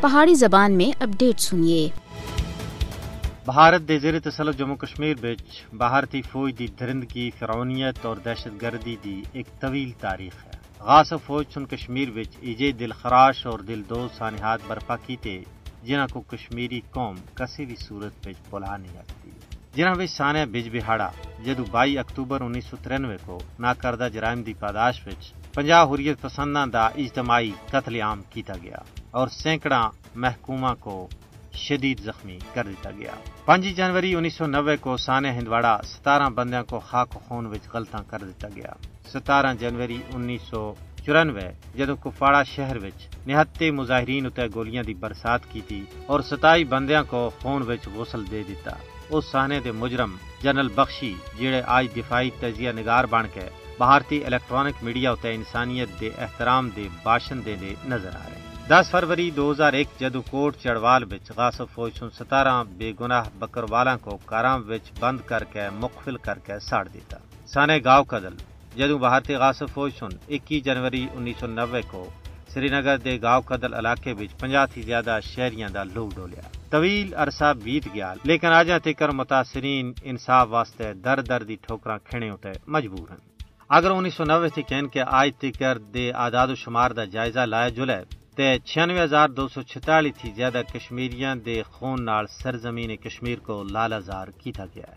پہاڑی زبان میں اپڈیٹ سنیے۔ بھارت دے زیر تسلط جموں کشمیر بچ بھارتی فوج دی درندگی فرعونیت اور دہشت گردی دی ایک طویل تاریخ ہے۔ غاصب فوج سن کشمیر بچ ایجے دل خراش اور دل دوز سانحات برپا کیتے جنہ کو کشمیری قوم کسی بھی صورت بچ بلا نہیں رکھتی جنہ بچ سانیہ بج بہاڑا، جدو بائی اکتوبر انیس سو ترنوے کو ناکردہ جرائم دی پاداش بچ پنجا حریت پسنداں دا اجتماعی قتل عام کیتا گیا۔ اور سینکڑا محکومہ کو شدید زخمی کر دیتا گیا۔ پانچ جنوری انیس سو نوے کو سانیہ ہندواڑا ستارہ بندیاں کو خاک خون وچ غلطاں کر دیتا گیا۔ ستارہ جنوری انیس سو چورانوے جدو کپواڑا شہر وچ نہتے مظاہرین اتنے گولیاں دی برسات کی تھی اور ستائی بندیاں کو خون وچ غسل دے دیتا۔ اس سانے دے مجرم جنرل بخشی جڑے آج دفاعی تجزیہ نگار بن کے بھارتی الیکٹرانک میڈیا اتنے انسانیت دے احترام دے باشن دے دے نظر آ رہے۔ ہیں دس فروری دو ہزار ایک، جدو کوٹ چڑوال بچ غاصب فوج سن ستارہ بے گناہ بکروالا کو کارام وچ بند کر کے مخفل کر کے ساڑ دیتا سانے گاؤں قدل جدو بھارتی غاصب فوج سن اکی جنوری انیس سو نوے کو سری نگر دے گاؤں قدل علاقے بچ پنجا تھی زیادہ شہریاں دا لوگ ڈولیا۔ طویل عرصہ بیت گیا، لیکن آجا تکر متاثرین انصاف واسطے در در دی ٹھوکراں کھڑے ہوتے مجبور ہیں اگر انیس سو نوے تھی کہن کے آج تکر دے آداد و شمار دا جائزہ لائے جلے تے چھیانوے ہزار دو سو چھتالی تھی زیادہ کشمیریاں دے خون نال سرزمین کشمیر کو لالازار کیتا گیا ہے۔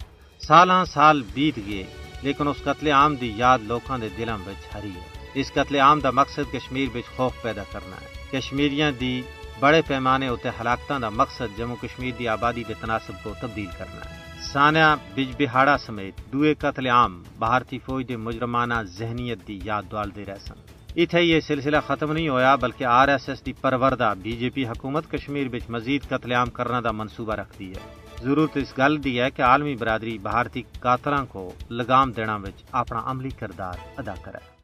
سالاں سال بیت گئے، لیکن اس قتل عام دی یاد لوکاں دے دلاں وچ ہری ہے۔ اس قتل عام دا مقصد کشمیر وچ خوف پیدا کرنا ہے۔ کشمیریاں دی بڑے پیمانے اتنے ہلاکتوں دا مقصد جموں کشمیر دی آبادی کے تناسب کو تبدیل کرنا ہے۔ سانیہ، بج بہاڑا سمیت دوئے قتل عام بھارتی فوج دے مجرمانہ ذہنیت دی یاد دوال دے رہ سن۔ اتنے یہ سلسلہ ختم نہیں ہویا بلکہ آر ایس ایس دی پروردہ بی جے پی حکومت کشمیر بچ مزید قتل عام کرنے دا منصوبہ رکھتی ہے۔ ضرورت اس گل دی ہے کہ عالمی برادری بھارتی قاتلاں کو لگام دینا وچ اپنا عملی کردار ادا کرے۔